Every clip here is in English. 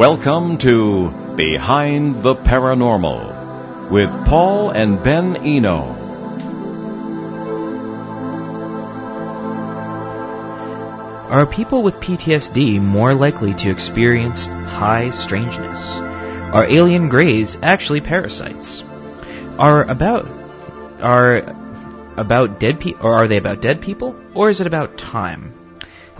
Welcome to Behind the Paranormal with Paul and Ben Eno. Are people with PTSD more likely to experience high strangeness? Are alien greys actually parasites? Are about are about dead people or are they about dead people or is it about time?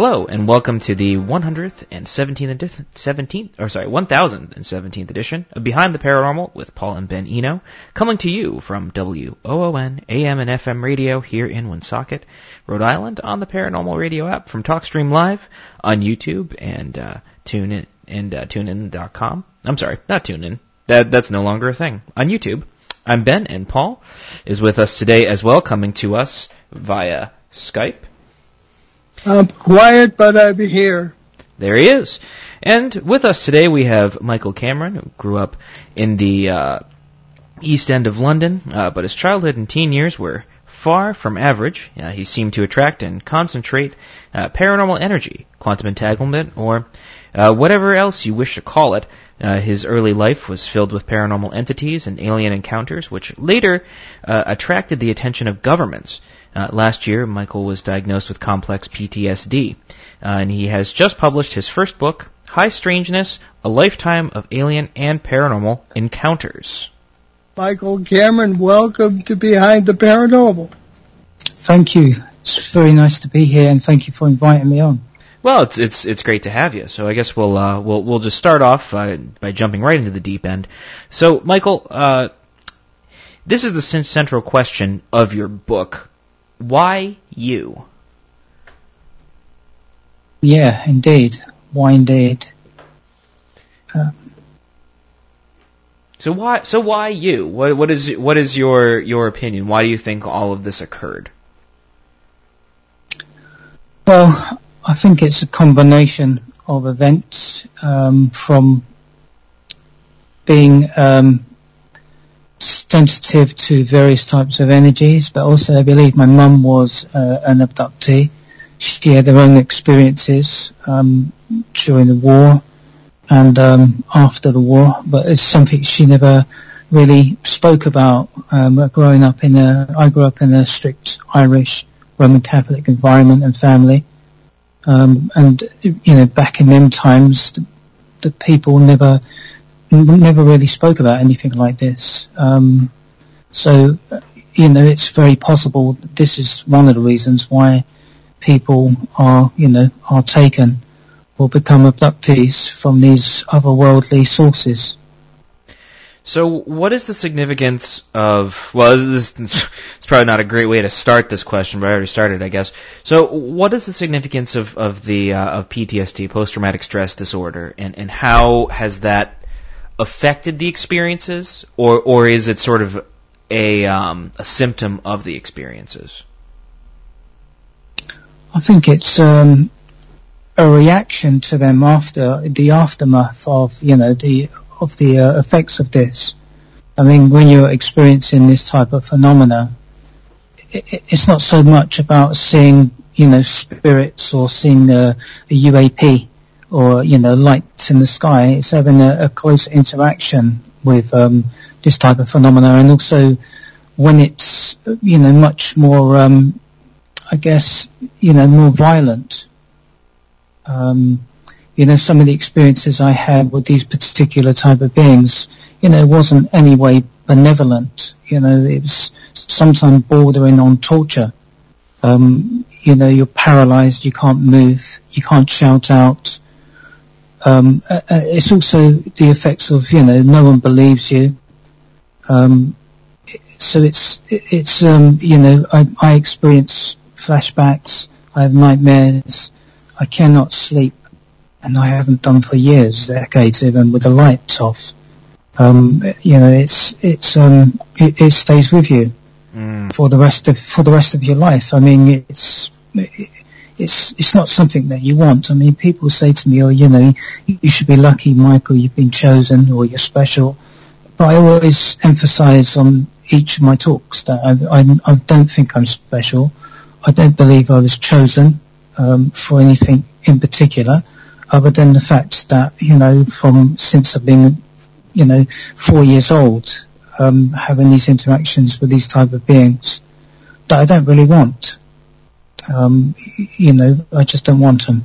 Hello and welcome to the 117th edi- 17th or sorry 1017th edition of Behind the Paranormal with Paul and Ben Eno, coming to you from WOON AM and FM radio here in Woonsocket, Rhode Island, on the Paranormal Radio app from TalkStream Live on YouTube and uh, TuneIn and uh, TuneIn.com. I'm sorry, not TuneIn. That that's no longer a thing on YouTube. I'm Ben and Paul is with us today as well, coming to us via Skype. I'm quiet, but I'm here. There he is. And with us today we have Michael Kameron, who grew up in the uh, East End of London, uh, but his childhood and teen years were far from average. Uh, he seemed to attract and concentrate uh, paranormal energy, quantum entanglement, or uh, whatever else you wish to call it. Uh, his early life was filled with paranormal entities and alien encounters, which later attracted the attention of governments. Uh, last year, Michael was diagnosed with complex PTSD, uh, and he has just published his first book, High Strangeness: A Lifetime of Alien and Paranormal Encounters. Michael Kameron, welcome to Behind the Paranormal. Thank you. It's very nice to be here, and thank you for inviting me on. Well, it's it's it's great to have you. So I guess we'll uh, we'll we'll just start off uh, by jumping right into the deep end. So, Michael, uh, this is the central question of your book. Why you? Yeah, indeed. Why indeed? Uh, So why so why you? What what is what is your your opinion? Why do you think all of this occurred? well, I think it's a combination of events um, from being um, sensitive to various types of energies, but also I believe my mum was uh, an abductee. She had her own experiences um, during the war and um, after the war, but it's something she never really spoke about. Um, growing up in a, I grew up in a strict Irish Roman Catholic environment and family, um, and you know back in them times, the, the people never never really spoke about anything like this. Um, so, you know, it's very possible this is one of the reasons why people are, you know, are taken or become abductees from these otherworldly sources. So what is the significance of well this it's probably not a great way to start this question, but I already started, I guess. So what is the significance of of the uh, of PTSD, post traumatic stress disorder, and and how has that affected the experiences, or or is it sort of a um, a symptom of the experiences? I think it's um, a reaction to them after the aftermath of you know the of the uh, effects of this. I mean, when you're experiencing this type of phenomena, it, it's not so much about seeing you know spirits or seeing a, a UAP or you know lights in the sky. It's having a, a close interaction with um, this type of phenomena, and also when it's you know much more, um, I guess you know more violent. Um, you know, some of the experiences I had with these particular type of beings, you know, wasn't any way benevolent. You know, it was sometimes bordering on torture. Um, you know, you're paralyzed, you can't move, you can't shout out. Um, uh, uh, it's also the effects of, you know, no one believes you. Um, so it's, it's, um, you know, I, I experience flashbacks, I have nightmares, I cannot sleep, and I haven't done for years, decades even, with the lights off. Um, you know, it's, it's, um, it, it stays with you Mm. for the rest of, for the rest of your life. I mean, it's, it's, it's not something that you want. I mean, people say to me, oh, you know, you should be lucky, Michael, you've been chosen, or you're special. But I always emphasize on each of my talks that I, I, I don't think I'm special. I don't believe I was chosen um, for anything in particular. other than the fact that, you know, from, since I've been, you know, four years old, um, having these interactions with these type of beings that I don't really want. Um, you know, I just don't want them.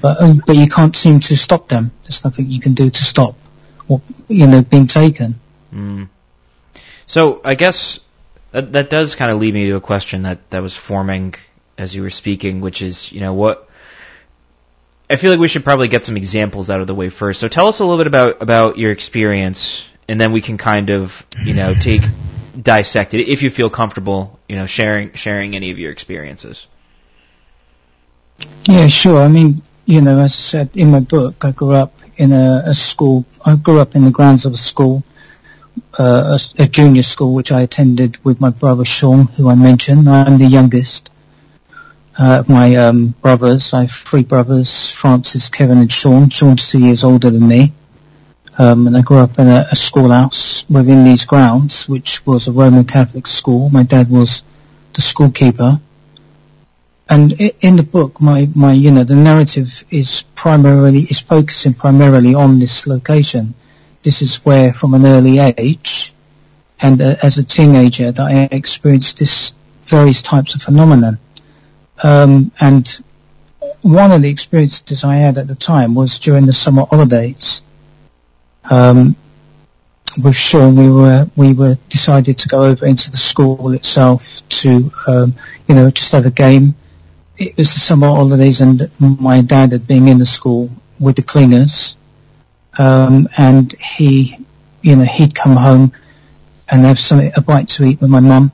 But, um, but you can't seem to stop them. There's nothing you can do to stop what, you know, being taken. Mm. So I guess that, that does kind of lead me to a question that, that was forming as you were speaking, which is, you know, what, I feel like we should probably get some examples out of the way first. So tell us a little bit about, about your experience and then we can kind of, you know, take, dissect it if you feel comfortable, you know, sharing, sharing any of your experiences. Yeah, sure. I mean, you know, as I said in my book, I grew up in a, a school, I grew up in the grounds of a school uh, a, a, junior school which I attended with my brother Sean, who I mentioned. I'm the youngest uh, my um, brothers. I have three brothers, Francis, Kevin, and Sean. Sean's two years older than me. Um, and I grew up in a, a schoolhouse within these grounds, which was a Roman Catholic school. My dad was the schoolkeeper. And in the book, my, my, you know, the narrative is primarily, is focusing primarily on this location this is where from an early age and uh, as a teenager that I experienced this various types of phenomenon. Um, and one of the experiences I had at the time was during the summer holidays. Um, with Sean, we were we were decided to go over into the school itself to um, you know just have a game. It was the summer holidays, and my dad had been in the school with the cleaners, um, and he, you know, he'd come home and have something, a bite to eat with my mum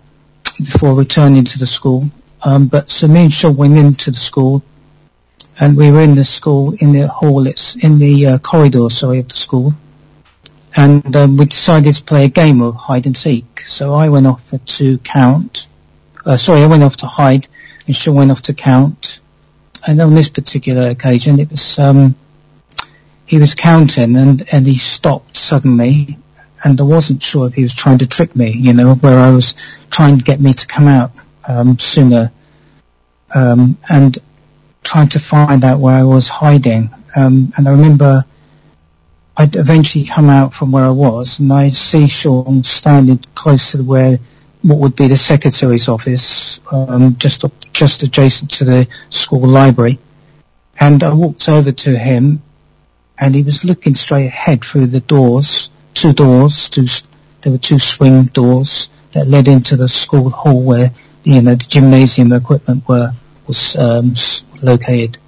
before returning to the school. Um, but so me and Sean went into the school, and we were in the school in the hall. It's in the uh, corridor, sorry, of the school, and um, we decided to play a game of hide and seek. So I went off to count. Uh, sorry, I went off to hide, and Sean went off to count. And on this particular occasion, it was um, he was counting and, and he stopped suddenly and I wasn't sure if he was trying to trick me, you know, where I was trying to get me to come out um, sooner um, and trying to find out where I was hiding. Um, and I remember I'd eventually come out from where I was and I see Sean standing close to where what would be the secretary's office, um, just just adjacent to the school library. And I walked over to him and he was looking straight ahead through the doors, two doors, two, there were two swing doors that led into the school hall where, you know, the gymnasium equipment were, was, um, located.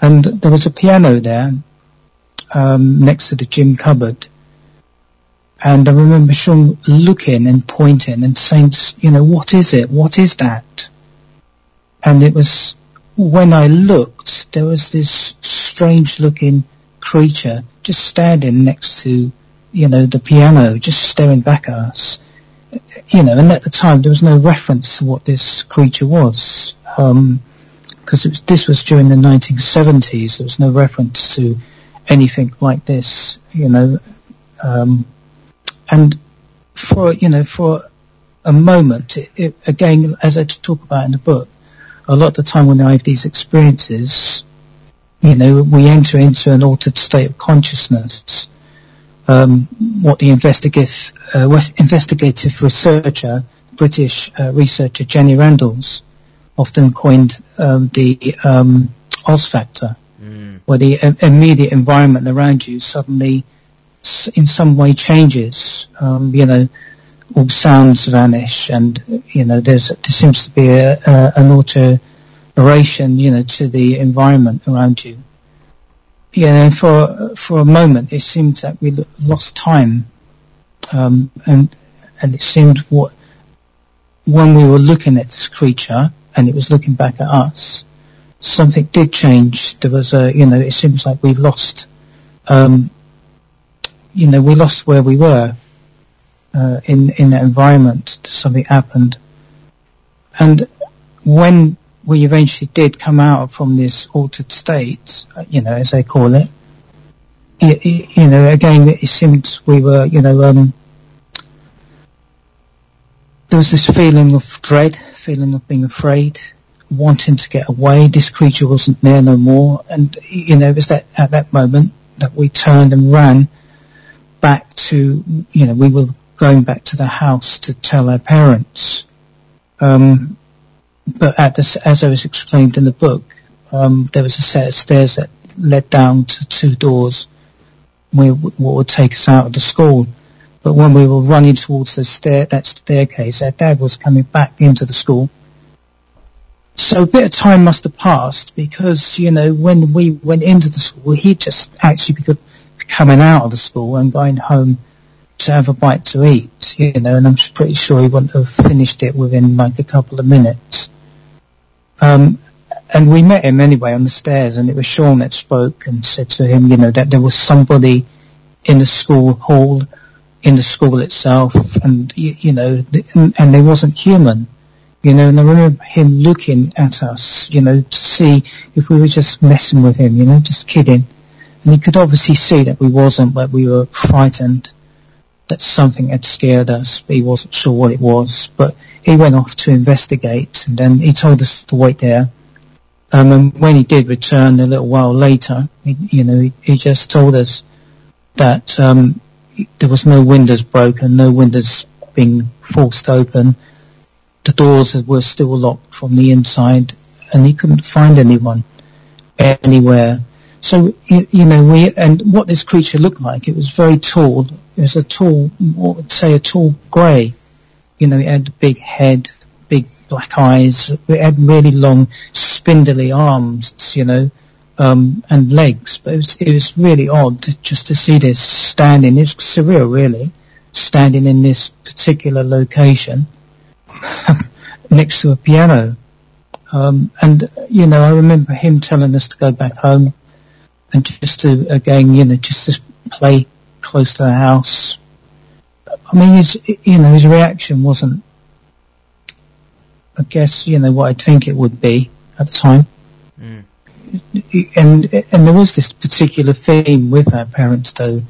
And there was a piano there, um, next to the gym cupboard. And I remember Sean looking and pointing and saying, you know, what is it? What is that? And it was, when I looked, there was this strange looking creature just standing next to, you know, the piano, just staring back at us. You know, and at the time there was no reference to what this creature was. Um, because this was during the 1970s. There was no reference to anything like this, you know. Um, and for you know, for a moment, it, it, again, as I talk about in the book, a lot of the time when I have these experiences, you know, we enter into an altered state of consciousness. Um, what the investigative, uh, investigative researcher, British uh, researcher Jenny Randles, often coined um, the um, Oz factor, where the immediate environment around you suddenly, in some way, changes. Um, you know, all sounds vanish, and you know, there seems to be a, a, an alteration, you know, to the environment around you. You know, for for a moment, it seemed that we lost time, um, and and it seemed what when we were looking at this creature and it was looking back at us, something did change. There was a, you know, it seems like we lost, um, you know, we lost where we were uh, in in that environment. Something happened, and when we eventually did come out from this altered state, uh, you know, as they call it. it, it you know, again, it seemed we were, you know, um, there was this feeling of dread, feeling of being afraid, wanting to get away. This creature wasn't there no more. And, you know, it was that, at that moment that we turned and ran back to, you know, we were going back to the house to tell our parents. Um, but this, as I was explained in the book, um, there was a set of stairs that led down to two doors where, what would take us out of the school. But when we were running towards the stair, that staircase, our dad was coming back into the school. So a bit of time must have passed because, you know, when we went into the school, he just actually be coming out of the school and going home to have a bite to eat, you know, and I'm pretty sure he wouldn't have finished it within like a couple of minutes. Um, and we met him anyway on the stairs, and it was Sean that spoke and said to him, you know, that there was somebody in the school hall, in the school itself, and you, you know, and, and they wasn't human, you know. And I remember him looking at us, you know, to see if we were just messing with him, you know, just kidding. And he could obviously see that we wasn't, but we were frightened that something had scared us, but he wasn't sure what it was. But he went off to investigate, and then he told us to wait there um, and when he did return a little while later, he, you know, he, he, just told us that um, there was no windows broken, no windows being forced open. The doors were still locked from the inside, and he couldn't find anyone anywhere. So you, you know, we and what this creature looked like, it was very tall. It was a tall, what would say, a tall grey. You know, it had a big head, big black eyes. It had really long, spindly arms, you know, um, and legs. But it was, it was really odd to, just to see this standing. It's surreal, really, standing in this particular location next to a piano. Um, and you know, I remember him telling us to go back home and just to again, you know, just to play close to the house. I mean, his, you know, his reaction wasn't I guess, you know, what I'd think it would be at the time. Mm. And, and there was this particular theme with our parents though,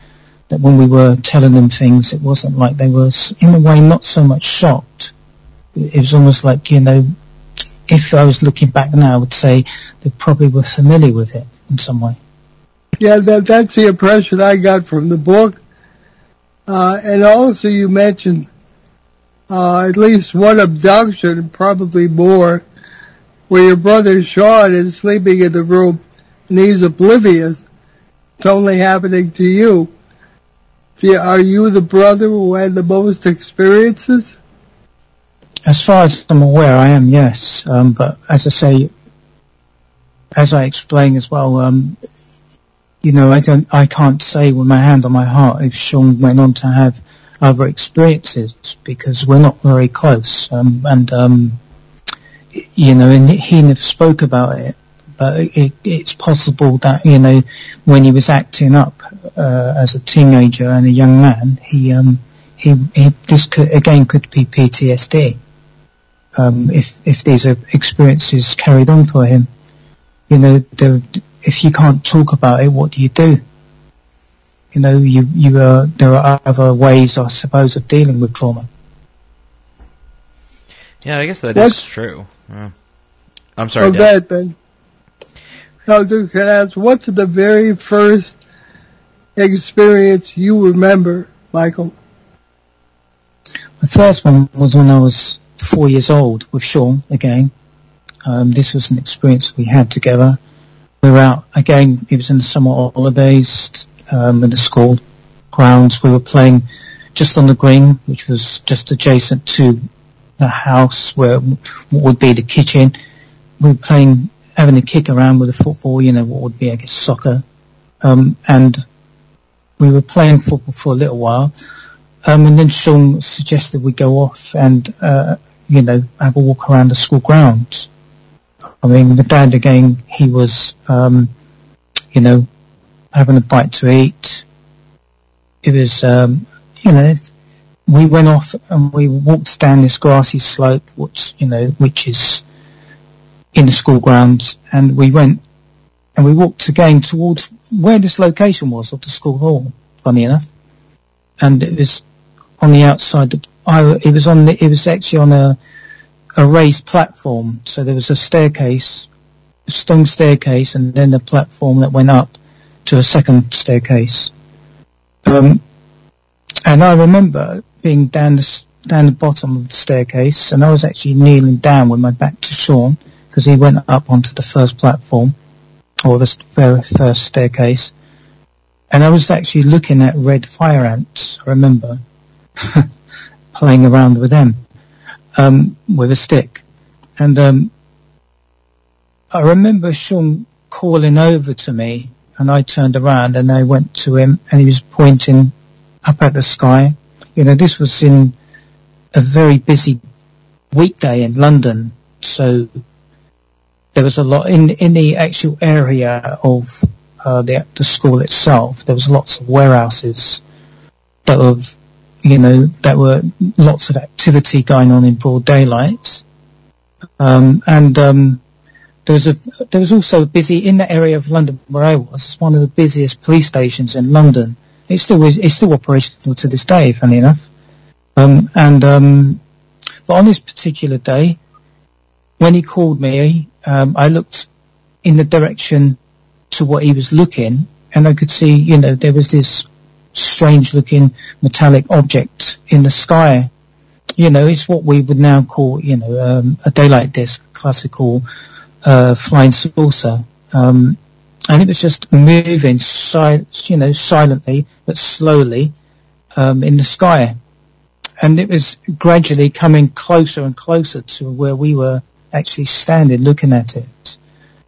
that when we were telling them things, it wasn't like they were, in a way, not so much shocked. It was almost like, you know, if I was looking back now, I would say they probably were familiar with it in some way. Yeah, that, that's the impression I got from the book. Uh, and also you mentioned uh, at least one abduction, probably more, where your brother Sean is sleeping in the room and he's oblivious. It's only happening to you. See, are you the brother who had the most experiences? As far as I'm aware, I am, yes. Um, but as I say, as I explain as well, um, you know, I don't, I can't say with my hand on my heart if Sean went on to have other experiences because we're not very close. Um, and, you know, and he never spoke about it, but it, it's possible that, you know, when he was acting up, uh, as a teenager and a young man, he, um, he, he, this could, again could be PTSD. Um, if, if these experiences carried on for him, you know, if you can't talk about it, what do you do? you know, you, you, uh, there are other ways, I suppose, of dealing with trauma. Yeah, I guess that What's, is true. Yeah. I'm sorry. Oh, bad, Ben. No, dude, can I ask, what's the very first experience you remember, Michael? My first one was when I was four years old with Sean again. Um, this was an experience we had together. We were out again. It was in the summer holidays um, in the school grounds. We were playing just on the green, which was just adjacent to the house where what would be the kitchen. We were playing, having a kick around with a football, you know, what would be, I guess, soccer. Um, and we were playing football for a little while. Um, and then Sean suggested we go off and, uh, you know, have a walk around the school grounds. I mean, the dad again, he was, um, you know, having a bite to eat. It was, um, you know, we went off and we walked down this grassy slope, which, you know, which is in the school grounds, and we went and we walked again towards where this location was of the school hall, funny enough. And it was on the outside, I, it was on the, it was actually on a, a raised platform. So there was a staircase, a stone staircase, and then a platform that went up to a second staircase. Um, and I remember being down the down the bottom of the staircase, and I was actually kneeling down with my back to Sean because he went up onto the first platform or the very first staircase, and I was actually looking at red fire ants. I remember playing around with them um, with a stick, and um, I remember Sean calling over to me, and I turned around and I went to him, and he was pointing up at the sky. You know, this was in a very busy weekday in London, so there was a lot in in the actual area of uh, the the school itself. There was lots of warehouses that were, you know, that were lots of activity going on in broad daylight, um, and um, there was a there was also a busy in the area of London where I was. It's one of the busiest police stations in London. It's still it's still operational to this day, funny enough. Um, and um, but on this particular day, when he called me, um, I looked in the direction to what he was looking, and I could see, you know, there was this strange-looking metallic object in the sky. You know, it's what we would now call, you know, um, a daylight disk, classical uh, flying saucer. Um, and it was just moving, si- you know, silently but slowly um, in the sky and it was gradually coming closer and closer to where we were actually standing looking at it.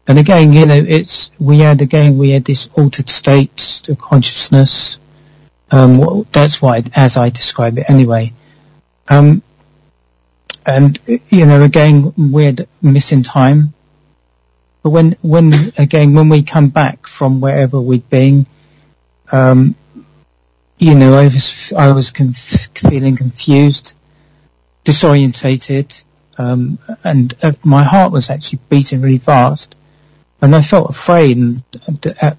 And again, you know, it's, we had again, we had this altered state of consciousness. Um, that's why, as I describe it anyway. Um, and, you know, again, we had missing time. But when, when, again, when we come back from wherever we'd been, um, you know, I was I was conf- feeling confused, disorientated, um, and uh, my heart was actually beating really fast, and I felt afraid. And uh,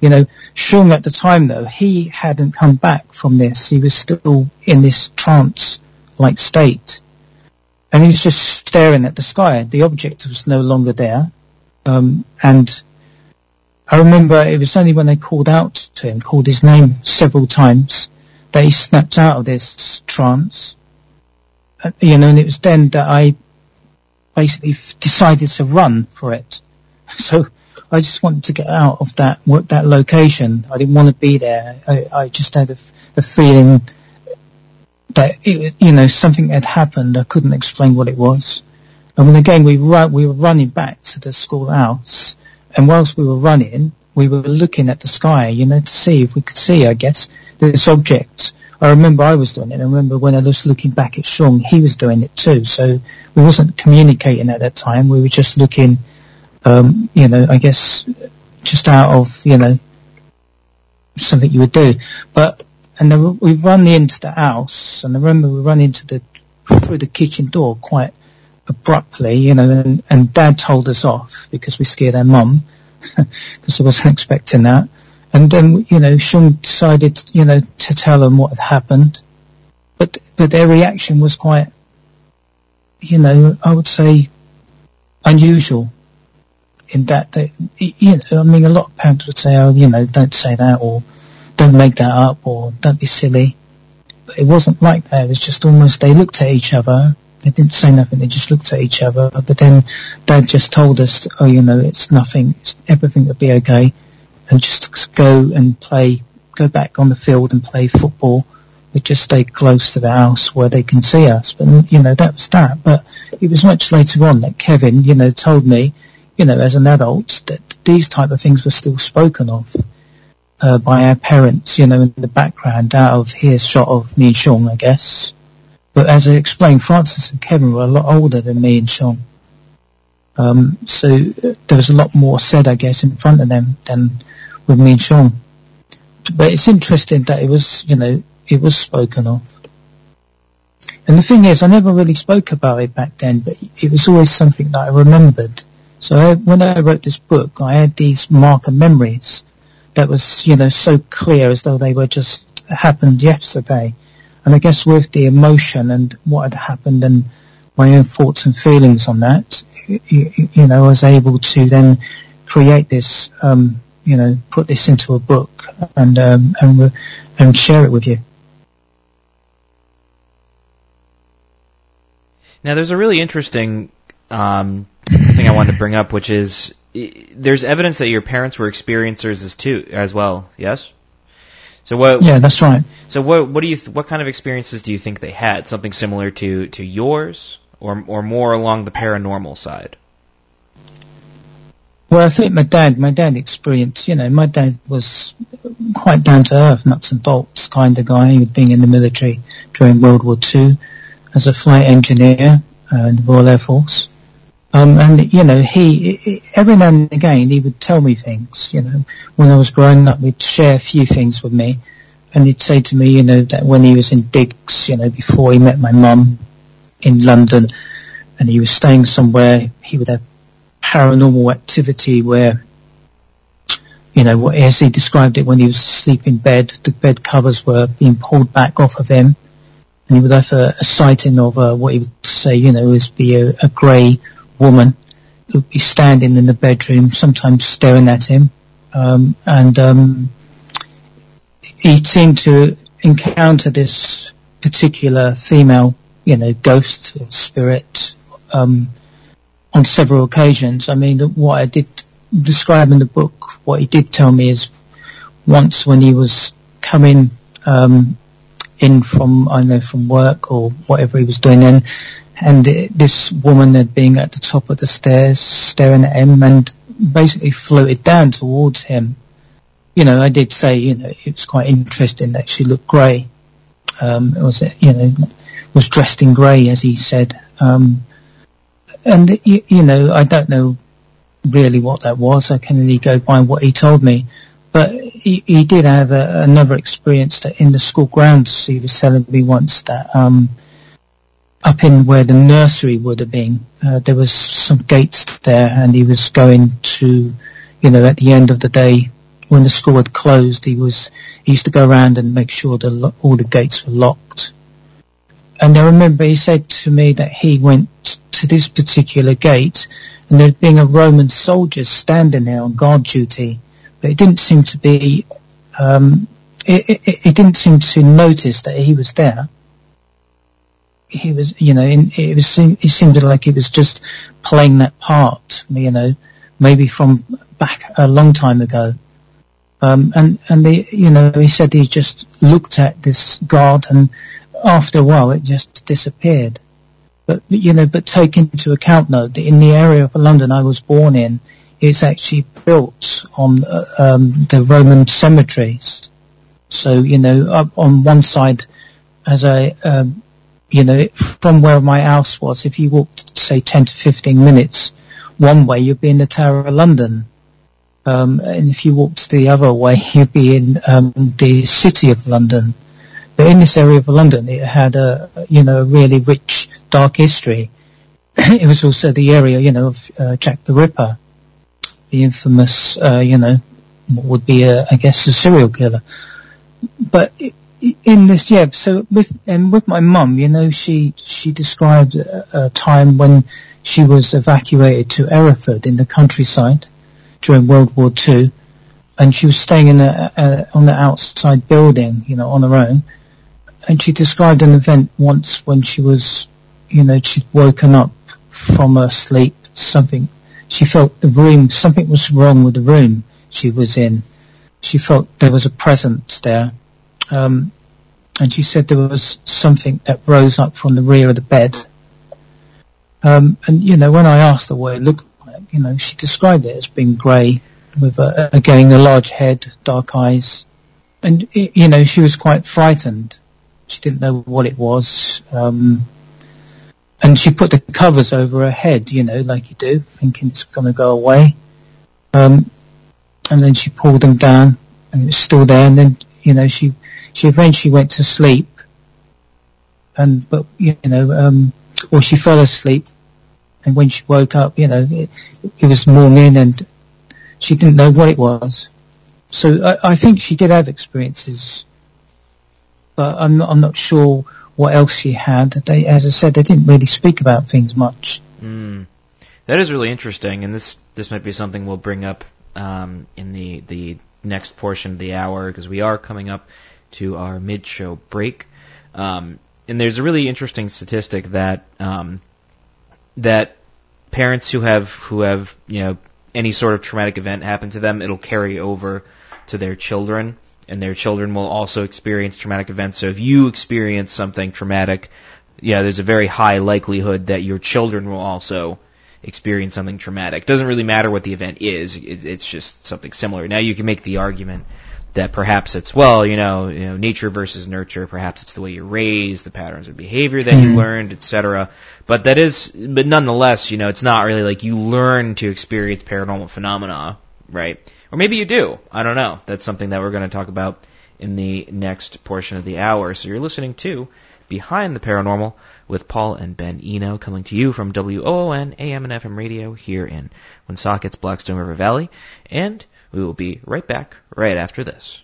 you know, Sean at the time though, he hadn't come back from this. He was still in this trance-like state, and he was just staring at the sky. The object was no longer there, um, and I remember it was only when they called out to him, called his name several times, that he snapped out of this trance. Uh, you know, and it was then that I basically decided to run for it. So I just wanted to get out of that that location. I didn't want to be there. I, I just had a, a feeling that it, you know something had happened. I couldn't explain what it was. And when again we we were running back to the schoolhouse, and whilst we were running, we were looking at the sky, you know, to see if we could see, I guess, this object. I remember I was doing it. I remember when I was looking back at Sean, he was doing it too. So we wasn't communicating at that time. We were just looking, um, you know, I guess just out of, you know, something you would do. But, and then we run into the house and I remember we run into the, through the kitchen door quite abruptly, you know, and, and dad told us off because we scared our mum because I wasn't expecting that. And then, you know, Sean decided, you know, to tell them what had happened. But, but their reaction was quite, you know, I would say unusual in that they, you know, I mean, a lot of parents would say, oh, you know, don't say that or don't make that up or don't be silly. But it wasn't like that. It was just almost, they looked at each other they didn't say nothing. They just looked at each other. But then Dad just told us, oh, you know, it's nothing. It's, everything will be okay. And just go and play, go back on the field and play football. We just stay close to the house where they can see us. But, you know, that was that. But it was much later on that Kevin, you know, told me, you know, as an adult, that these type of things were still spoken of. Uh, by our parents, you know, in the background, out of shot of me and Sean, I guess. But as I explained, Francis and Kevin were a lot older than me and Sean. Um, so uh, there was a lot more said, I guess, in front of them than with me and Sean. But it's interesting that it was, you know, it was spoken of. And the thing is, I never really spoke about it back then, but it was always something that I remembered. So I, when I wrote this book, I had these marker memories that was, you know, so clear as though they were just happened yesterday. And I guess with the emotion and what had happened and my own thoughts and feelings on that, you, you know, I was able to then create this, um, you know, put this into a book and um, and and share it with you. Now, there's a really interesting um, I wanted to bring up, which is there's evidence that your parents were experiencers as too as well. Yes. So what? Yeah, that's right. So what? What do you? Th- what kind of experiences do you think they had? Something similar to to yours, or or more along the paranormal side? Well, I think my dad, my dad experienced, you know, my dad was quite down to earth, nuts and bolts kind of guy. He'd been in the military during World War II as a flight engineer uh, in the Royal Air Force. Um, and you know, he every now and again he would tell me things. You know, when I was growing up, he'd share a few things with me, and he'd say to me, you know, that when he was in digs, you know, before he met my mum in London, and he was staying somewhere, he would have paranormal activity where, you know, as he described it, when he was asleep in bed, the bed covers were being pulled back off of him, and he would have a, a sighting of uh, what he would say, you know, is be a, a grey woman who'd be standing in the bedroom, sometimes staring at him, um, and um, he seemed to encounter this particular female, you know, ghost or spirit um, on several occasions. I mean, what I did describe in the book, what he did tell me is once when he was coming um, in from, I know, from work or whatever he was doing then, and this woman had been at the top of the stairs staring at him and basically floated down towards him. You know, I did say, you know, it was quite interesting that she looked grey. Um, it was, you know, was dressed in grey, as he said. Um, and you, you, know, I don't know really what that was. I can only go by what he told me. But he, he did have a, another experience that in the school grounds. He was telling me once that um, up in where the nursery would have been, uh, there was some gates there, and he was going to, you know, at the end of the day when the school had closed, he was he used to go around and make sure that all the gates were locked. And I remember he said to me that he went to this particular gate, and there been a Roman soldier standing there on guard duty, but it didn't seem to be. Um, it, it, it didn't seem to notice that he was there he was, you know, it was, it seemed like he was just playing that part, you know, maybe from back a long time ago. Um, and, and the, you know, he said he just looked at this guard and after a while it just disappeared. But, you know, but take into account though that in the area of London I was born in, it's actually built on uh, um, the Roman cemeteries. So, you know, on one side, as I um, you know, from where my house was, if you walked, say, 10 to 15 minutes one way, you'd be in the Tower of London. Um, and if you walked the other way, you'd be in um, the City of London. But in this area of London, it had a, you know, a really rich, dark history. it was also the area, you know, of uh, Jack the Ripper, the infamous, uh, you know, would be, a, I guess, a serial killer. But it, in this, yeah. So with and with my mum, you know, she she described a, a, time when she was evacuated to Hereford in the countryside during World War Two, and she was staying in a, a, on the outside building, you know, on her own. And she described an event once when she was, you know, she'd woken up from her sleep. Something she felt the room, something was wrong with the room she was in. She felt there was a presence there um, and she said there was something that rose up from the rear of the bed. Um, and you know, when I asked her what it looked like, you know, she described it as being grey with a, again a large head, dark eyes, and it, you know, she was quite frightened. She didn't know what it was. Um, and she put the covers over her head, you know, like you do, thinking it's going to go away. Um, and then she pulled them down, and it was still there. And then, you know, she she eventually went to sleep, and but you know, um, or she fell asleep, and when she woke up, you know, it, it was morning, and she didn't know what it was. So I, I think she did have experiences, but I'm not, I'm not sure what else she had. They, as I said, they didn't really speak about things much. Mm. That is really interesting, and this this might be something we'll bring up um, in the the next portion of the hour because we are coming up to our mid show break. Um, and there's a really interesting statistic that um, that parents who have who have you know any sort of traumatic event happen to them, it'll carry over to their children, and their children will also experience traumatic events. So if you experience something traumatic, yeah, there's a very high likelihood that your children will also experience something traumatic. Doesn't really matter what the event is; it, it's just something similar. Now you can make the argument that perhaps it's well, you know, you know, nature versus nurture. Perhaps it's the way you're raised, the patterns of behavior that you mm-hmm. learned, etc. But that is, but nonetheless, you know, it's not really like you learn to experience paranormal phenomena, right? Or maybe you do. I don't know. That's something that we're going to talk about in the next portion of the hour. So you're listening to Behind the Paranormal with Paul and Ben Eno coming to you from WOON AM and FM radio here in Woonsocket's Blackstone River Valley. And we will be right back right after this.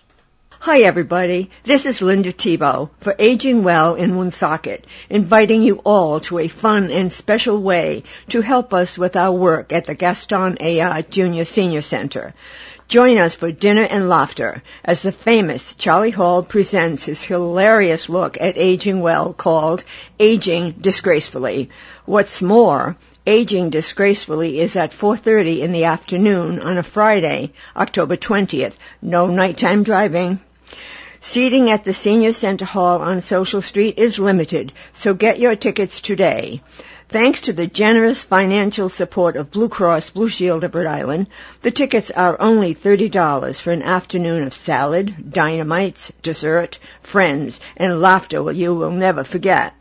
Hi everybody, this is Linda Tebow for Aging Well in Woonsocket, inviting you all to a fun and special way to help us with our work at the Gaston Ayard Junior Senior Center. Join us for dinner and laughter as the famous Charlie Hall presents his hilarious look at aging well called Aging Disgracefully. What's more, Aging Disgracefully is at 4.30 in the afternoon on a Friday, October 20th. No nighttime driving. Seating at the Senior Center Hall on Social Street is limited, so get your tickets today. Thanks to the generous financial support of Blue Cross Blue Shield of Rhode Island, the tickets are only $30 for an afternoon of salad, dynamites, dessert, friends, and laughter you will never forget.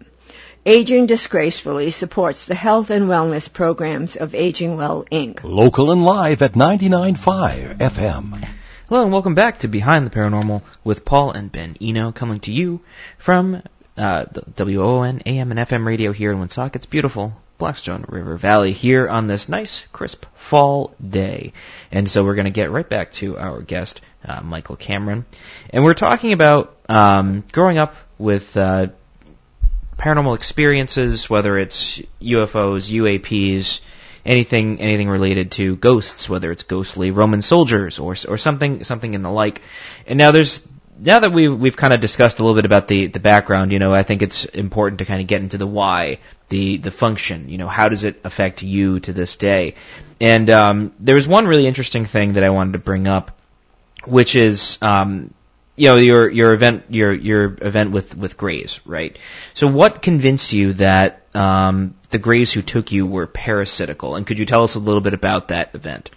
Aging Disgracefully supports the health and wellness programs of Aging Well, Inc. Local and live at 99.5 FM. Hello and welcome back to Behind the Paranormal with Paul and Ben Eno coming to you from uh, WOON AM and FM radio here in Woonsocket's beautiful Blackstone River Valley here on this nice, crisp fall day. And so we're going to get right back to our guest, uh, Michael Kameron. And we're talking about um, growing up with uh, paranormal experiences, whether it's UFOs, UAPs, anything anything related to ghosts, whether it's ghostly Roman soldiers or or something something in the like. And now there's now that we've we've kind of discussed a little bit about the the background, you know, I think it's important to kind of get into the why, the the function. You know, how does it affect you to this day? And um, there was one really interesting thing that I wanted to bring up, which is um, you know your your event your your event with with Greys, right? So what convinced you that um, the Greys who took you were parasitical, and could you tell us a little bit about that event?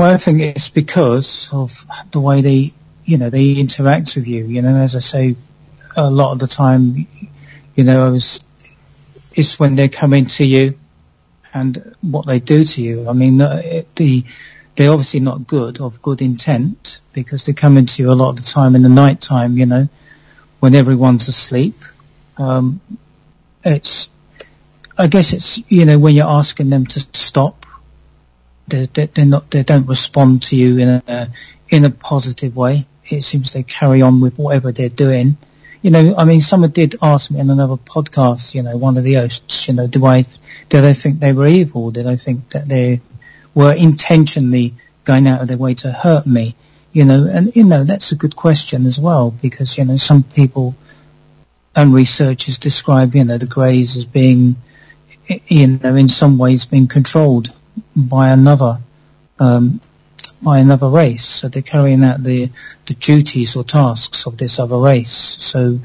Well, I think it's because of the way they, you know, they interact with you. You know, as I say, a lot of the time, you know, I was, it's when they come into you and what they do to you. I mean, the they're obviously not good, of good intent, because they come into you a lot of the time in the night time, you know, when everyone's asleep. Um, it's, I guess it's, you know, when you're asking them to stop they, they're not, they don't respond to you in a, in a positive way. It seems they carry on with whatever they're doing. You know, I mean, someone did ask me in another podcast, you know, one of the hosts, you know, do I, do they think they were evil? Did I think that they were intentionally going out of their way to hurt me? You know, and, you know, that's a good question as well because, you know, some people and researchers describe, you know, the greys as being, you know, in some ways being controlled by another um, by another race. So they're carrying out the the duties or tasks of this other race. So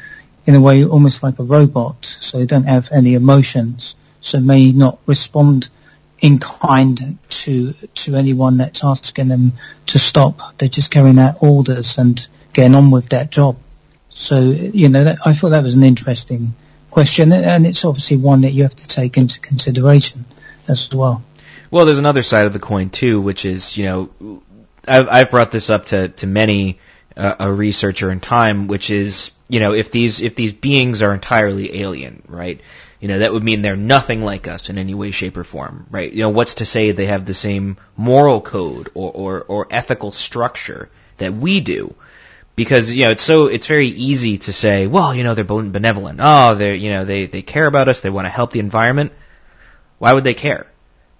in a way, almost like a robot. So they don't have any emotions. So may not respond in kind to to anyone that's asking them to stop. They're just carrying out orders and getting on with that job. So you know, that, I thought that was an interesting question, and it's obviously one that you have to take into consideration as well. Well, there's another side of the coin too, which is you know I've, I've brought this up to to many uh, a researcher in time, which is you know if these if these beings are entirely alien, right? You know that would mean they're nothing like us in any way, shape, or form, right? You know what's to say they have the same moral code or or, or ethical structure that we do? because you know it's so it's very easy to say, well, you know, they're benevolent. Oh, they're you know they they care about us. They want to help the environment. Why would they care?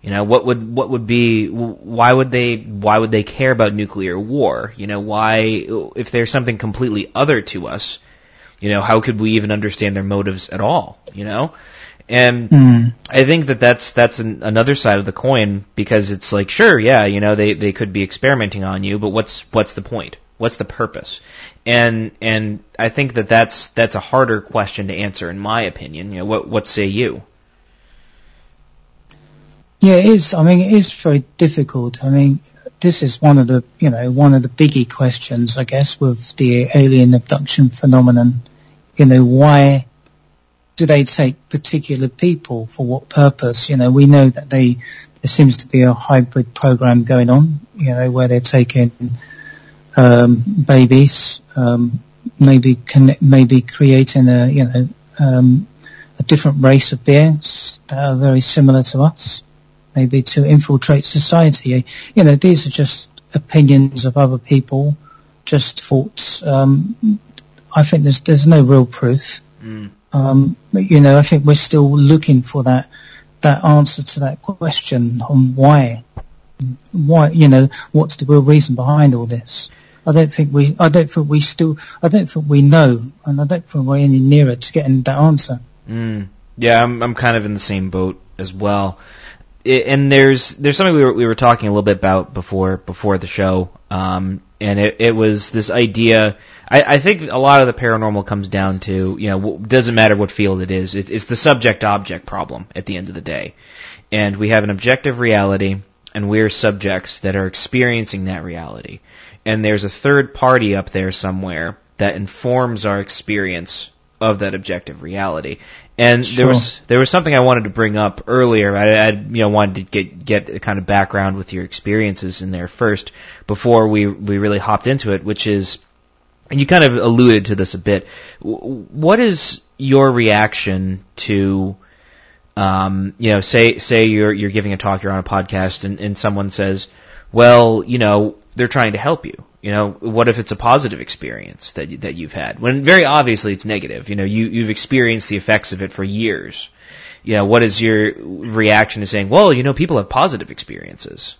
You know, what would what would be why would they why would they care about nuclear war? You know, why if there's something completely other to us, you know, how could we even understand their motives at all? You know, and mm. I think that that's that's an, another side of the coin because it's like, sure, yeah, you know, they they could be experimenting on you, but what's what's the point? What's the purpose? And and I think that that's that's a harder question to answer, in my opinion. You know, what what say you? Yeah, it is. I mean, it is very difficult. I mean, this is one of the you know one of the biggie questions, I guess, with the alien abduction phenomenon. You know, why do they take particular people for what purpose? You know, we know that they there seems to be a hybrid program going on. You know, where they're taking um, babies, um, maybe connect, maybe creating a you know um, a different race of beings that are very similar to us, maybe to infiltrate society. You know, these are just opinions of other people, just thoughts. Um, I think there's there's no real proof. Mm. Um, but, you know, I think we're still looking for that that answer to that question on why, why, you know, what's the real reason behind all this. I don't think we, I don't think we still, I don't think we know, and I don't think we're any nearer to getting that answer. Mm. Yeah, I'm, I'm kind of in the same boat as well. And there's, there's something we were, we were talking a little bit about before, before the show, um, and it, it was this idea I, I think a lot of the paranormal comes down to, you know, doesn't matter what field it is, it, it's the subject-object problem at the end of the day. And we have an objective reality, and we're subjects that are experiencing that reality. And there's a third party up there somewhere that informs our experience of that objective reality. And sure. there was there was something I wanted to bring up earlier. I, I you know wanted to get get a kind of background with your experiences in there first before we we really hopped into it, which is and you kind of alluded to this a bit. What is your reaction to, um, you know, say say you're you're giving a talk, you're on a podcast, and, and someone says, well, you know, they're trying to help you. You know, what if it's a positive experience that that you've had? When very obviously it's negative. You know, you you've experienced the effects of it for years. You know, what is your reaction to saying, well, you know, people have positive experiences?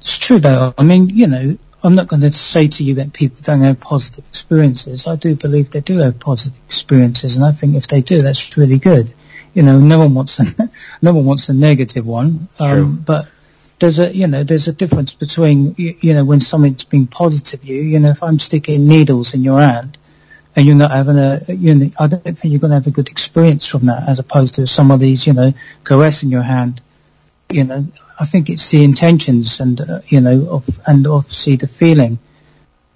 It's true though. I mean, you know, I'm not going to say to you that people don't have positive experiences. I do believe they do have positive experiences, and I think if they do, that's really good. You know, no one wants a no one wants a negative one. Um, but there's a you know there's a difference between you, you know when something's been positive you you know if I'm sticking needles in your hand and you're not having a you know I don't think you're going to have a good experience from that as opposed to some of these you know caressing your hand you know I think it's the intentions and uh, you know of, and obviously the feeling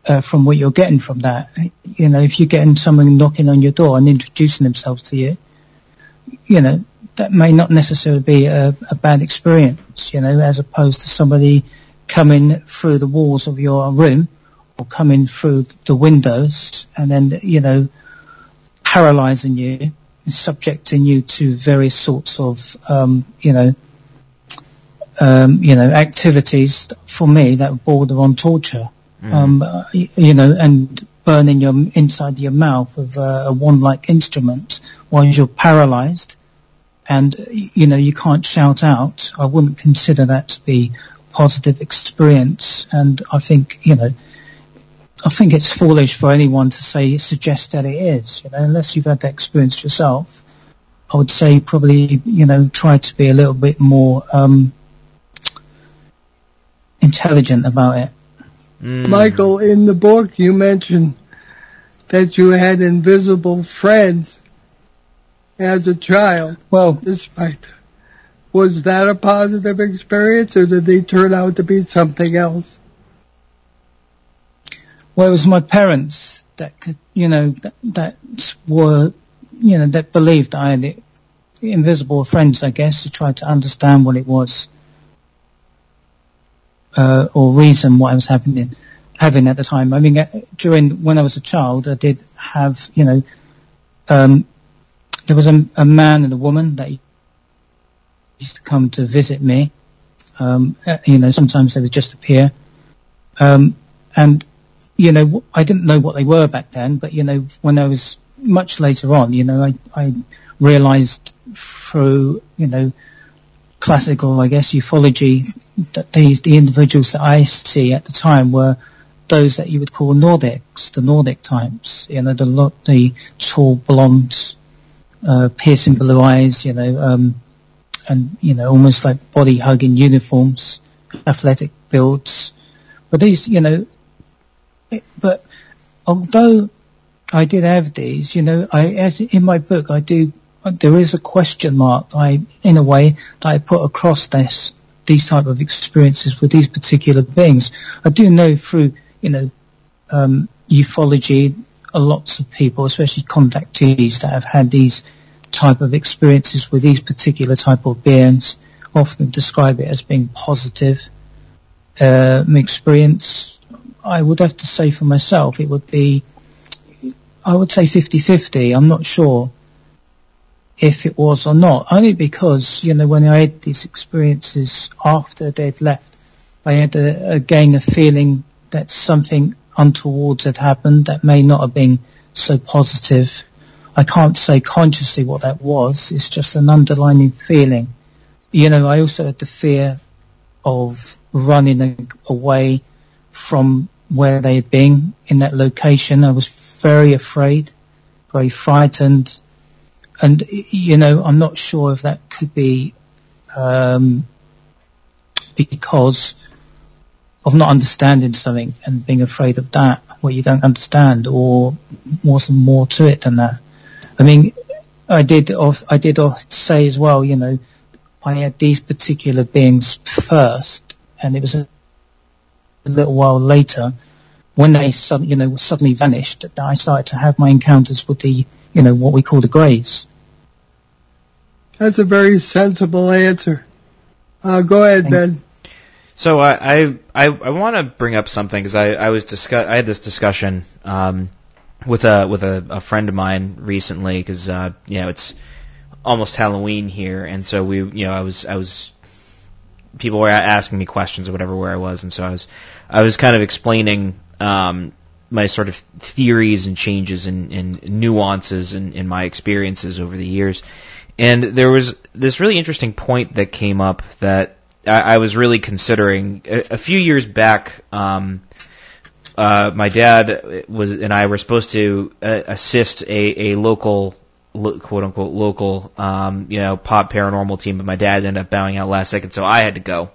uh, from what you're getting from that. You know, if you're getting someone knocking on your door and introducing themselves to you, you know that may not necessarily be a, a bad experience. You know, as opposed to somebody coming through the walls of your room or coming through the windows and then you know paralyzing you subjecting you to various sorts of um, you know um, you know, activities for me that border on torture. Mm. Um, you know, and burning your inside your mouth with a, a wand-like instrument while you're paralyzed, and you know you can't shout out. I wouldn't consider that to be positive experience, and I think you know. I think it's foolish for anyone to say suggest that it is, you know, unless you've had that experience yourself. I would say probably, you know, try to be a little bit more um, intelligent about it. Mm. Michael, in the book you mentioned that you had invisible friends as a child. Well, despite was that a positive experience, or did they turn out to be something else? Well, it was my parents that could, you know, that, that were, you know, that believed I had invisible friends, I guess, to try to understand what it was uh, or reason what I was having having at the time. I mean, uh, during when I was a child, I did have you know, um, there was a, a man and a woman that used to come to visit me. Um, uh, you know, sometimes they would just appear. Um, and you know, I didn't know what they were back then, but you know, when I was much later on, you know, I, I realized through, you know, classical, I guess, ufology that these, the individuals that I see at the time were those that you would call Nordics, the Nordic types, you know, the, the tall blondes, uh, piercing blue eyes, you know, um, and, you know, almost like body hugging uniforms, athletic builds. But these, you know, it, but although I did have these, you know, I, as in my book, I do, there is a question mark, I, in a way, that I put across this, these type of experiences with these particular beings. I do know through, you know, um, ufology, lots of people, especially contactees that have had these type of experiences with these particular type of beings, often describe it as being positive uh, experience. I would have to say for myself, it would be, I would say 50-50. I'm not sure if it was or not, only because, you know, when I had these experiences after they'd left, I had a, again a feeling that something untoward had happened that may not have been so positive. I can't say consciously what that was. It's just an underlying feeling. You know, I also had the fear of running away from where they had been in that location. I was very afraid, very frightened. And, you know, I'm not sure if that could be, um, because of not understanding something and being afraid of that, what you don't understand, or was more to it than that. I mean, I did, I did say as well, you know, I had these particular beings first, and it was a, a little while later when they suddenly, you know, suddenly vanished that I started to have my encounters with the, you know, what we call the greys. That's a very sensible answer. Uh, go ahead, Thank Ben. So I I I, I want to bring up something because I I was discuss I had this discussion um, with a with a, a friend of mine recently because uh, you know it's almost Halloween here, and so we you know I was I was people were asking me questions or whatever where I was, and so I was I was kind of explaining um, my sort of theories and changes and, and nuances in, in my experiences over the years. And there was this really interesting point that came up that I, I was really considering a, a few years back. Um, uh, my dad was and I were supposed to uh, assist a, a local quote unquote local um, you know pop paranormal team, but my dad ended up bowing out last second, so I had to go.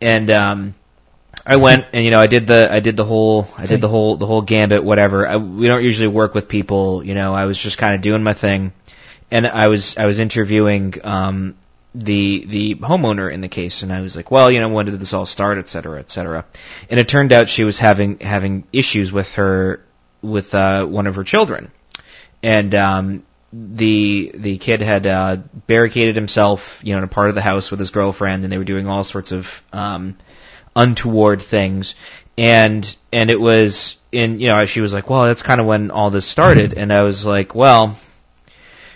And um, I went and you know I did the I did the whole I did the whole the whole gambit whatever. I, we don't usually work with people, you know. I was just kind of doing my thing, and I was I was interviewing um, the the homeowner in the case, and I was like, well, you know, when did this all start, et cetera, et cetera. And it turned out she was having having issues with her with uh, one of her children, and um, the the kid had uh, barricaded himself, you know, in a part of the house with his girlfriend, and they were doing all sorts of um, untoward things, and and it was in you know she was like, well, that's kind of when all this started, and I was like, well,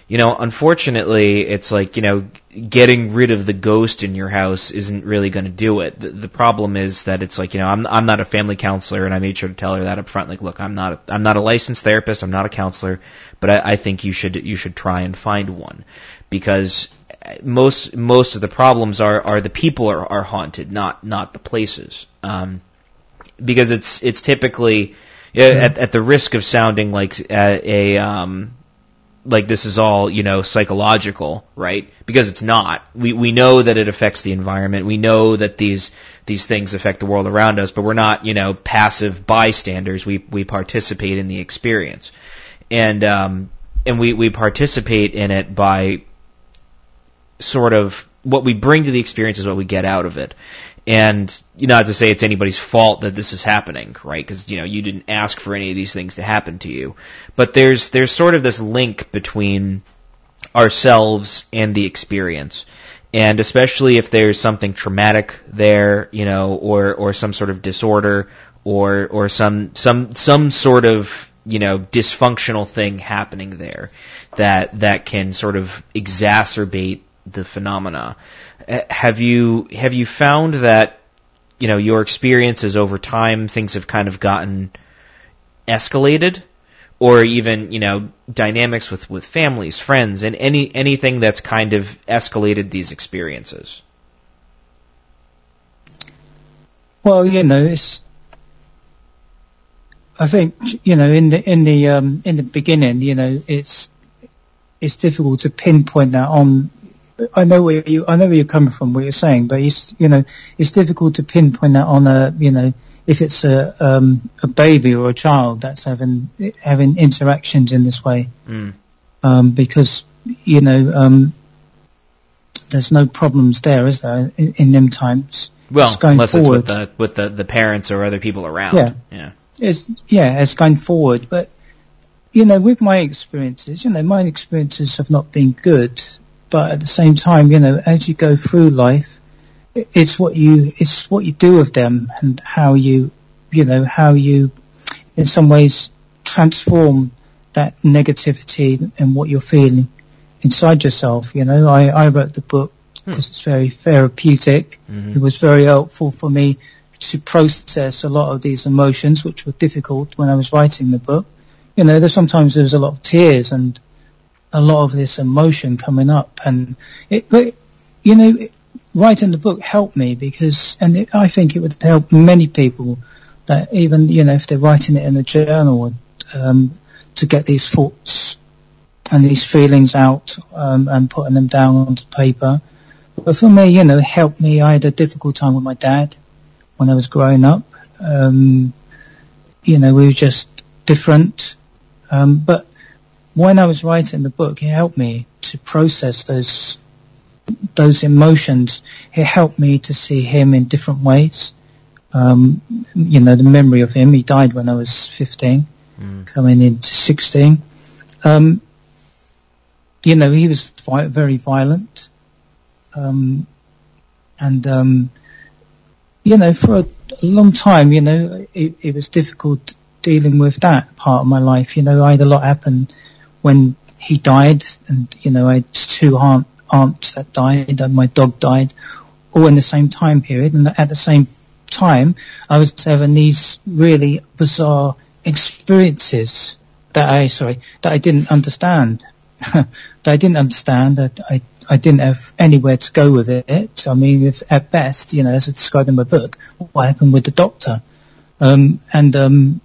you know, unfortunately, it's like you know, getting rid of the ghost in your house isn't really going to do it. The, the problem is that it's like you know, I'm I'm not a family counselor, and I made sure to tell her that up front. Like, look, I'm not a, I'm not a licensed therapist, I'm not a counselor, but I, I think you should you should try and find one because most most of the problems are are the people are, are haunted, not not the places. Um, because it's it's typically at, at the risk of sounding like a, a um, like this is all you know psychological, right? Because it's not. We we know that it affects the environment. We know that these these things affect the world around us, but we're not you know passive bystanders. We we participate in the experience, and um, and we we participate in it by sort of what we bring to the experience is what we get out of it. And you know, not to say it's anybody's fault that this is happening, right? Because you know you didn't ask for any of these things to happen to you. But there's there's sort of this link between ourselves and the experience. And especially if there's something traumatic there, you know, or or some sort of disorder, or or some some some sort of you know dysfunctional thing happening there that that can sort of exacerbate the phenomena. Uh, have you have you found that you know your experiences over time, things have kind of gotten escalated, or even you know dynamics with with families, friends, and any anything that's kind of escalated these experiences. Well, you know, it's. I think you know in the in the um, in the beginning, you know, it's it's difficult to pinpoint that on. I know where you I know where you're coming from, what you're saying, but it's you know it's difficult to pinpoint that on a you know if it's a um, a baby or a child that's having having interactions in this way, mm. um, because you know um, there's no problems there, is there, in, in them times? Well, unless forward, it's with the with the, the parents or other people around. Yeah, yeah, it's yeah, it's going forward. But you know, with my experiences, you know, my experiences have not been good. But at the same time, you know, as you go through life, it's what you it's what you do with them and how you you know how you in some ways transform that negativity and what you're feeling inside yourself. You know, I, I wrote the book because hmm. it's very therapeutic. Mm-hmm. It was very helpful for me to process a lot of these emotions, which were difficult when I was writing the book. You know, there's sometimes there's a lot of tears and a lot of this emotion coming up, and it, but you know, writing the book helped me because, and it, I think it would help many people that even you know if they're writing it in a journal um, to get these thoughts and these feelings out um, and putting them down onto paper. But for me, you know, it helped me. I had a difficult time with my dad when I was growing up. Um, you know, we were just different. Um, but when I was writing the book, it helped me to process those those emotions. It helped me to see him in different ways. Um, you know, the memory of him. He died when I was 15, mm. coming into 16. Um, you know, he was very violent. Um, and, um, you know, for a, a, long time, you know, it, it, was difficult dealing with that part of my life. You know, I had a lot happen when he died and, you know, I had two aunt, aunts that died and my dog died all in the same time period. And at the same time, I was having these really bizarre experiences that I, sorry, that I didn't understand. that I didn't understand, that I, I didn't have anywhere to go with it. I mean, if at best, you know, as I described in my book, what happened with the doctor, um, and, um,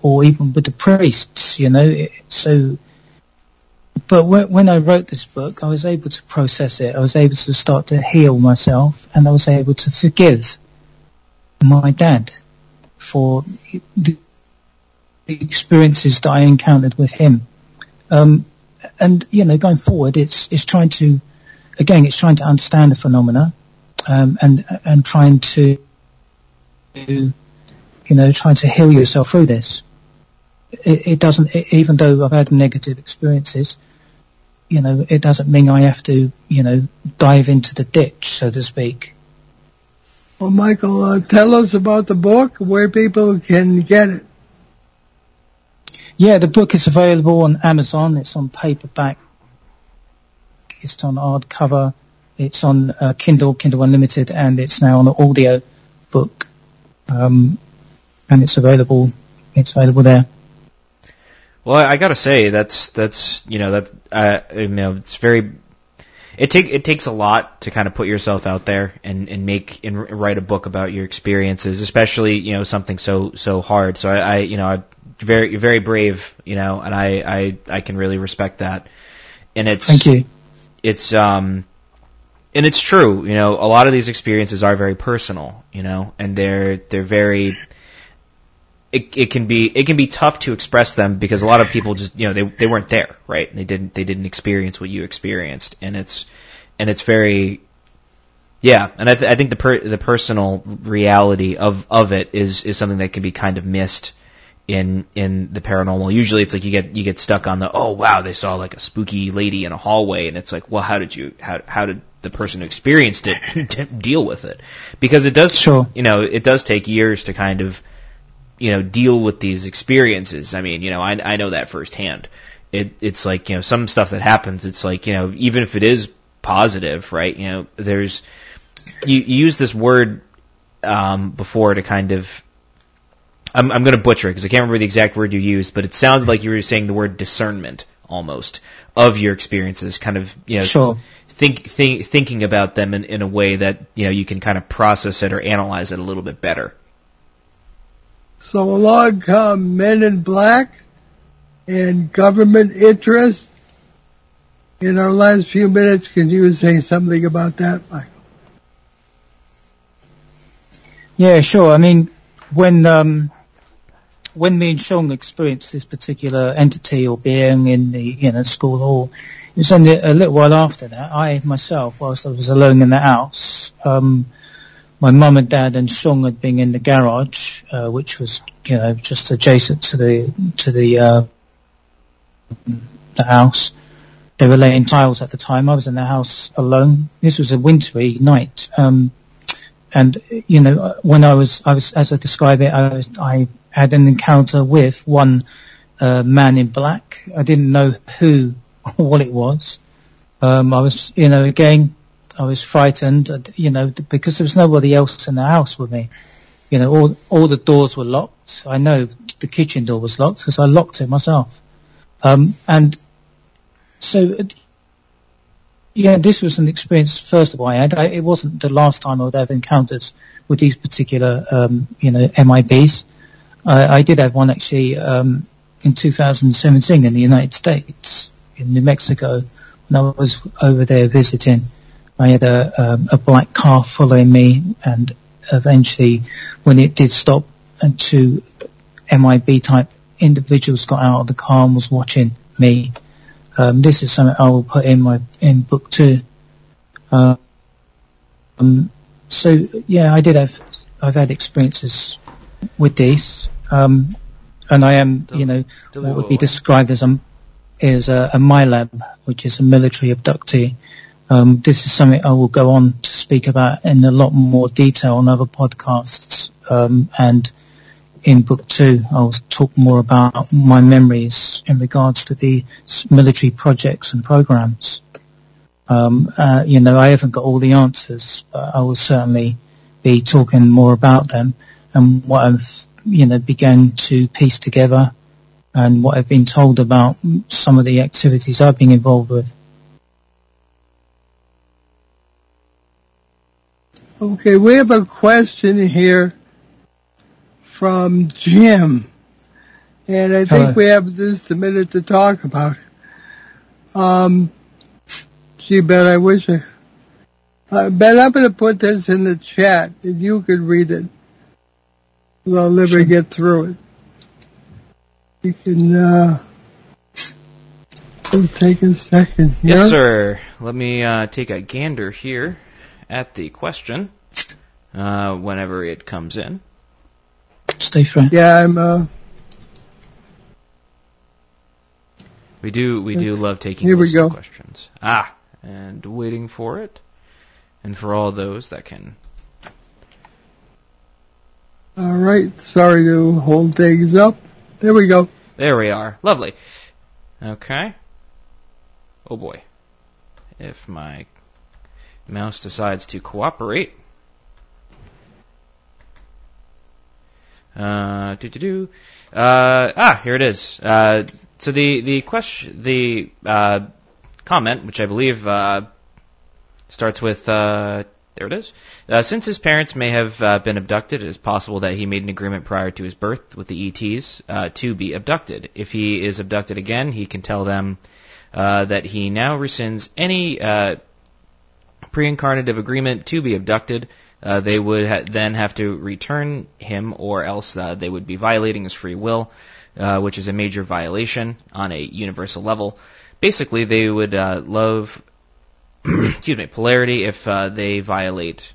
or even with the priests, you know, so, but when I wrote this book, I was able to process it. I was able to start to heal myself and I was able to forgive my dad for the experiences that I encountered with him. Um, and you know, going forward, it's it's trying to, again, it's trying to understand the phenomena, um, and and trying to, you know, trying to heal yourself through this. It, it doesn't, it, even though I've had negative experiences, you know, it doesn't mean I have to, you know, dive into the ditch, so to speak. Well, Michael, uh, tell us about the book, where people can get it. Yeah, the book is available on Amazon. It's on paperback. It's on hardcover. It's on uh, Kindle, Kindle Unlimited, and it's now on audio book. Um, and it's available. It's available there. Well, I gotta say that's that's you know that uh, you know it's very it take it takes a lot to kind of put yourself out there and and make and write a book about your experiences, especially you know something so so hard. So I, I you know I very you're very brave, you know, and I I I can really respect that. And it's thank you. It's um, and it's true, you know, a lot of these experiences are very personal, you know, and they're they're very. It, it can be it can be tough to express them because a lot of people just you know they they weren't there right they didn't they didn't experience what you experienced and it's and it's very yeah, and I, th- I think the per- the personal reality of of it is is something that can be kind of missed in in the paranormal. Usually it's like you get you get stuck on the oh wow they saw like a spooky lady in a hallway and it's like well how did you how how did the person who experienced it deal with it? Because it does sure. you know it does take years to kind of you know deal with these experiences. I mean you know I I know that firsthand. It it's like you know some stuff that happens. It's like you know even if it is positive right you know there's you, you use this word um, before to kind of. I'm, I'm going to butcher it because I can't remember the exact word you used, but it sounded like you were saying the word discernment almost of your experiences, kind of you know Sure. think, think thinking about them in, in a way that you know you can kind of process it or analyze it a little bit better. So along come Men in Black and government interest. In our last few minutes, can you say something about that, Michael? Yeah, sure. I mean, when um, when me and Sean experienced this particular entity or being in the you know school hall, it was only a little while after that. I myself, whilst I was alone in the house, um, my mum and dad and Sean had been in the garage, uh, which was you know just adjacent to the to the uh, the house. They were laying tiles at the time. I was in the house alone. This was a wintry night. Um, and you know when I was I was as I describe it I was I had an encounter with one uh, man in black I didn't know who or what it was um, I was you know again I was frightened uh, you know because there was nobody else in the house with me you know all all the doors were locked I know the kitchen door was locked because I locked it myself um, and so yeah, this was an experience. First of all, I had. I, it wasn't the last time I would have encountered with these particular, um, you know, MIBs. I, I did have one actually um, in 2017 in the United States, in New Mexico, when I was over there visiting. I had a, um, a black car following me, and eventually, when it did stop, and two MIB type individuals got out of the car and was watching me. Um, this is something I will put in my in book two. Uh, um, so yeah, I did have I've had experiences with these, um, and I am you know what would be described as a is a, a MILAB, which is a military abductee. Um, this is something I will go on to speak about in a lot more detail on other podcasts, um, and in book two, I'll talk more about my memories in regards to the military projects and programs. Um, uh, you know, I haven't got all the answers, but I will certainly be talking more about them and what I've, you know, begun to piece together and what I've been told about some of the activities I've been involved with. Okay, we have a question here from Jim. And I think we have just a minute to talk about it. Um, gee, Ben, I wish I, uh, Ben, I'm going to put this in the chat and you could read it. I'll never Sure. get through it. You can, uh, just take a second here. Yes, sir. Let me uh, take a gander here at the question uh, whenever it comes in. Stay friend. Yeah, I'm, uh, We do we do love taking here we go. questions. Ah, and waiting for it. And for all those that can all right. Sorry to hold things up. There we go. There we are. Lovely. Okay. Oh boy. If my mouse decides to cooperate. Uh, do do do. Uh, ah, here it is. Uh, so the the question, the uh, comment, which I believe uh, starts with uh, there it is. Uh, since his parents may have uh, been abducted, it is possible that he made an agreement prior to his birth with the ETs uh, to be abducted. If he is abducted again, he can tell them uh, that he now rescinds any uh, pre-incarnative agreement to be abducted. Uh, they would ha- then have to return him, or else uh, they would be violating his free will, uh, which is a major violation on a universal level. Basically, they would uh, love, excuse me, polarity if uh, they violate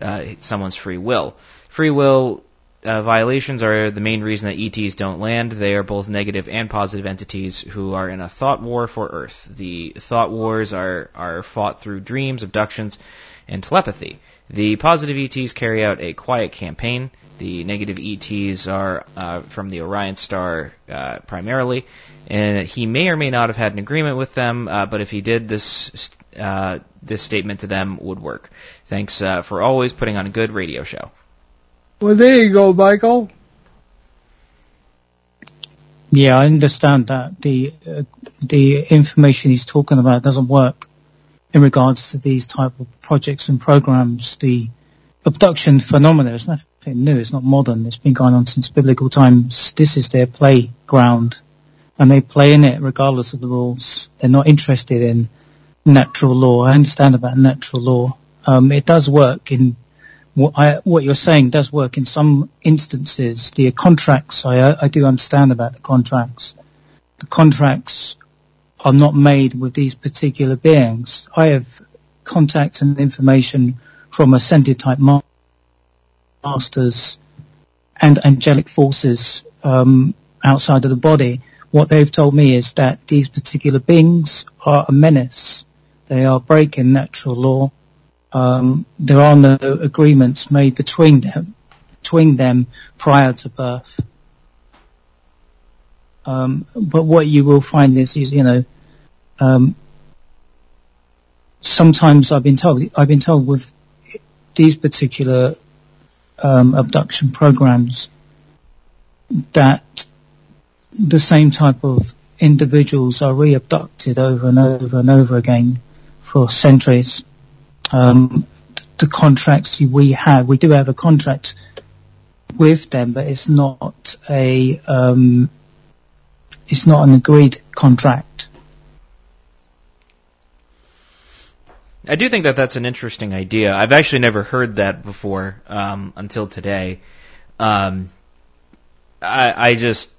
uh, someone's free will. Free will uh, violations are the main reason that ETs don't land. They are both negative and positive entities who are in a thought war for Earth. The thought wars are, are fought through dreams, abductions, and telepathy. The positive ETs carry out a quiet campaign. The negative ETs are uh, from the Orion star uh, primarily, and he may or may not have had an agreement with them. Uh, but if he did, this uh, this statement to them would work. Thanks uh, for always putting on a good radio show. Well, there you go, Michael. Yeah, I understand that the uh, the information he's talking about doesn't work in regards to these type of projects and programs. The abduction phenomena is nothing new. It's not modern. It's been going on since biblical times. This is their playground, and they play in it regardless of the rules. They're not interested in natural law. I understand about natural law. Um, it does work in what, I, what you're saying does work in some instances. The contracts, I, I do understand about the contracts. The contracts are not made with these particular beings. I have contacts and information from ascended type masters and angelic forces um, outside of the body. What they've told me is that these particular beings are a menace. They are breaking natural law there are no agreements made between them, between them prior to birth. Um, but what you will find is, you know, um, sometimes I've been told, I've been told with these particular um, abduction programs that the same type of individuals are re-abducted over and over and over again for centuries um, the contracts we have. We do have a contract with them, but it's not a um, it's not an agreed contract. I do think that that's an interesting idea. I've actually never heard that before um, until today. Um, I, I just,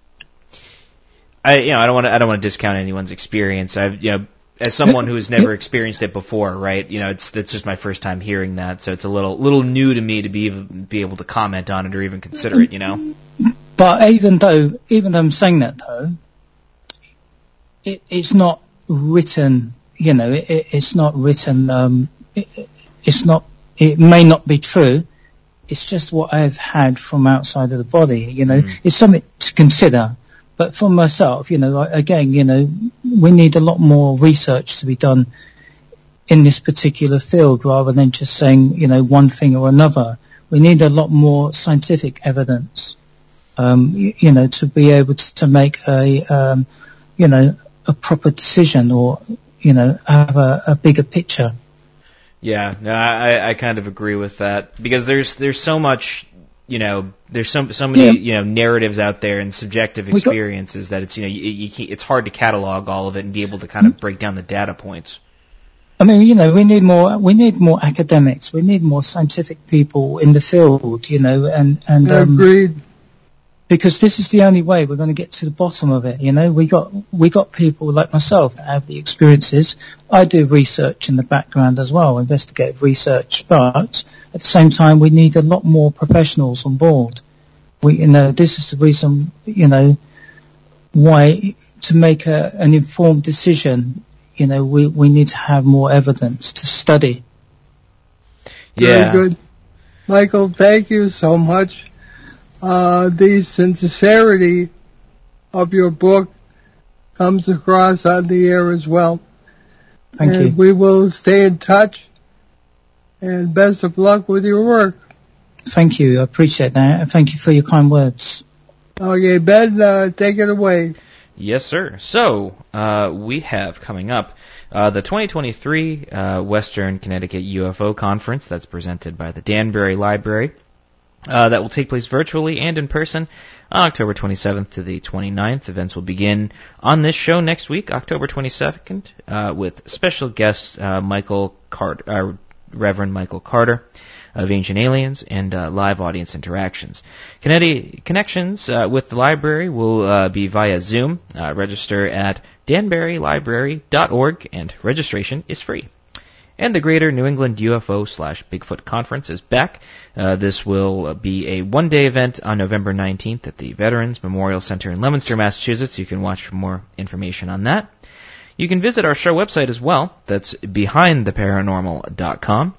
I you know, I don't want to I don't want to discount anyone's experience. I've you know as someone who has never experienced it before, right? You know, it's it's just my first time hearing that, so it's a little little new to me to be be able to comment on it or even consider it. You know. But even though even though I'm saying that though, it, it's not written. You know, it, it's not written. Um, it, it's not. It may not be true. It's just what I've had from outside of the body. You know, mm. it's something to consider. But for myself, you know, again, you know, we need a lot more research to be done in this particular field rather than just saying, you know, one thing or another. We need a lot more scientific evidence, um, you, you, know, to be able to, to make a, um, you know, a proper decision or, you know, have a, a bigger picture. Yeah, no, I, I kind of agree with that because there's there's so much you know, there's so so many yeah. you know narratives out there and subjective experiences that it's you know you, you it's hard to catalog all of it and be able to kind of break down the data points. I mean, you know, we need more we need more academics, we need more scientific people in the field, you know, and and um, agreed because this is the only way we're going to get to the bottom of it. You know, we got we got people like myself that have the experiences. I do research in the background as well, investigative research, but at the same time, we need a lot more professionals on board. We, you know, this is the reason, you know, why to make a, an informed decision. You know, we we need to have more evidence to study. Yeah. Very good, Michael. Thank you so much uh, the sincerity of your book comes across on the air as well. Thank and you. we will stay in touch. And best of luck with your work. Thank you. I appreciate that. Thank you for your kind words. Okay, Ben, uh, take it away. Yes, sir. So, uh, we have coming up uh, the 2023 uh, Western Connecticut UFO Conference that's presented by the Danbury Library. Uh, that will take place virtually and in person on October 27th to the 29th. Events will begin on this show next week, October 22nd, uh, with special guest uh, Michael Carter, uh, Reverend Michael Carter of Ancient Aliens and uh, live audience interactions. connections uh, with the library will be via Zoom. register at danburylibrary.org and registration is free. And the Greater New England UFO slash Bigfoot Conference is back. Uh, this will be a one-day event on November 19th at the Veterans Memorial Center in Leominster, Massachusetts. You can watch for more information on that. You can visit our show website as well. That's behindtheparanormal.com.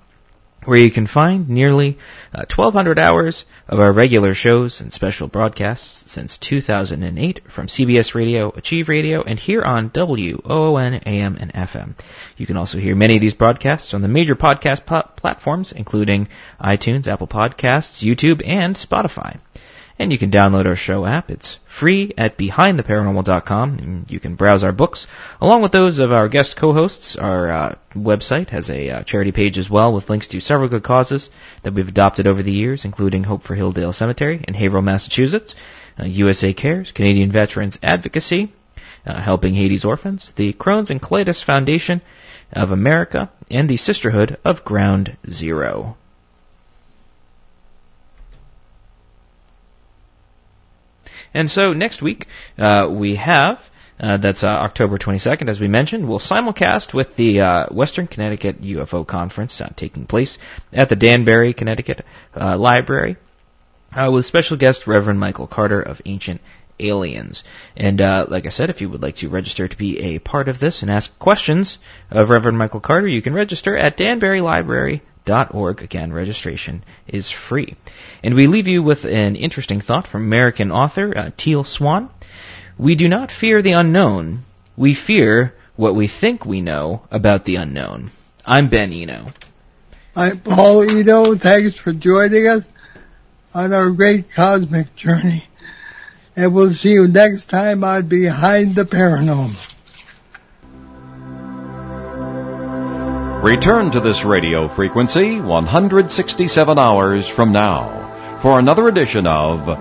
where you can find nearly uh, 1,200 hours of our regular shows and special broadcasts since 2008 from CBS Radio, Achieve Radio, and here on WOON AM and FM. You can also hear many of these broadcasts on the major podcast po- platforms, including iTunes, Apple Podcasts, YouTube, and Spotify. And you can download our show app. It's free at behindtheparanormal.com. And you can browse our books along with those of our guest co-hosts. Our uh, website has a uh, charity page as well with links to several good causes that we've adopted over the years, including Hope for Hilldale Cemetery in Haverhill, Massachusetts, uh, USA Cares, Canadian Veterans Advocacy, uh, Helping Haiti's Orphans, the Crohn's and Colitis Foundation of America, and the Sisterhood of Ground Zero. And so next week uh, we have uh, that's uh, October 22nd, as we mentioned. We'll simulcast with the uh, Western Connecticut UFO Conference uh, taking place at the Danbury, Connecticut uh, Library uh, with special guest Reverend Michael Carter of Ancient Aliens. And like I said, if you would like to register to be a part of this and ask questions of Reverend Michael Carter, you can register at Danbury Library org. Again, registration is free. And we leave you with an interesting thought from American author uh, Teal Swan. We do not fear the unknown. We fear what we think we know about the unknown. I'm Ben Eno. I'm Paul Eno. Thanks for joining us on our great cosmic journey. And we'll see you next time on Behind the Paranormal. Return to this radio frequency 167 hours from now for another edition of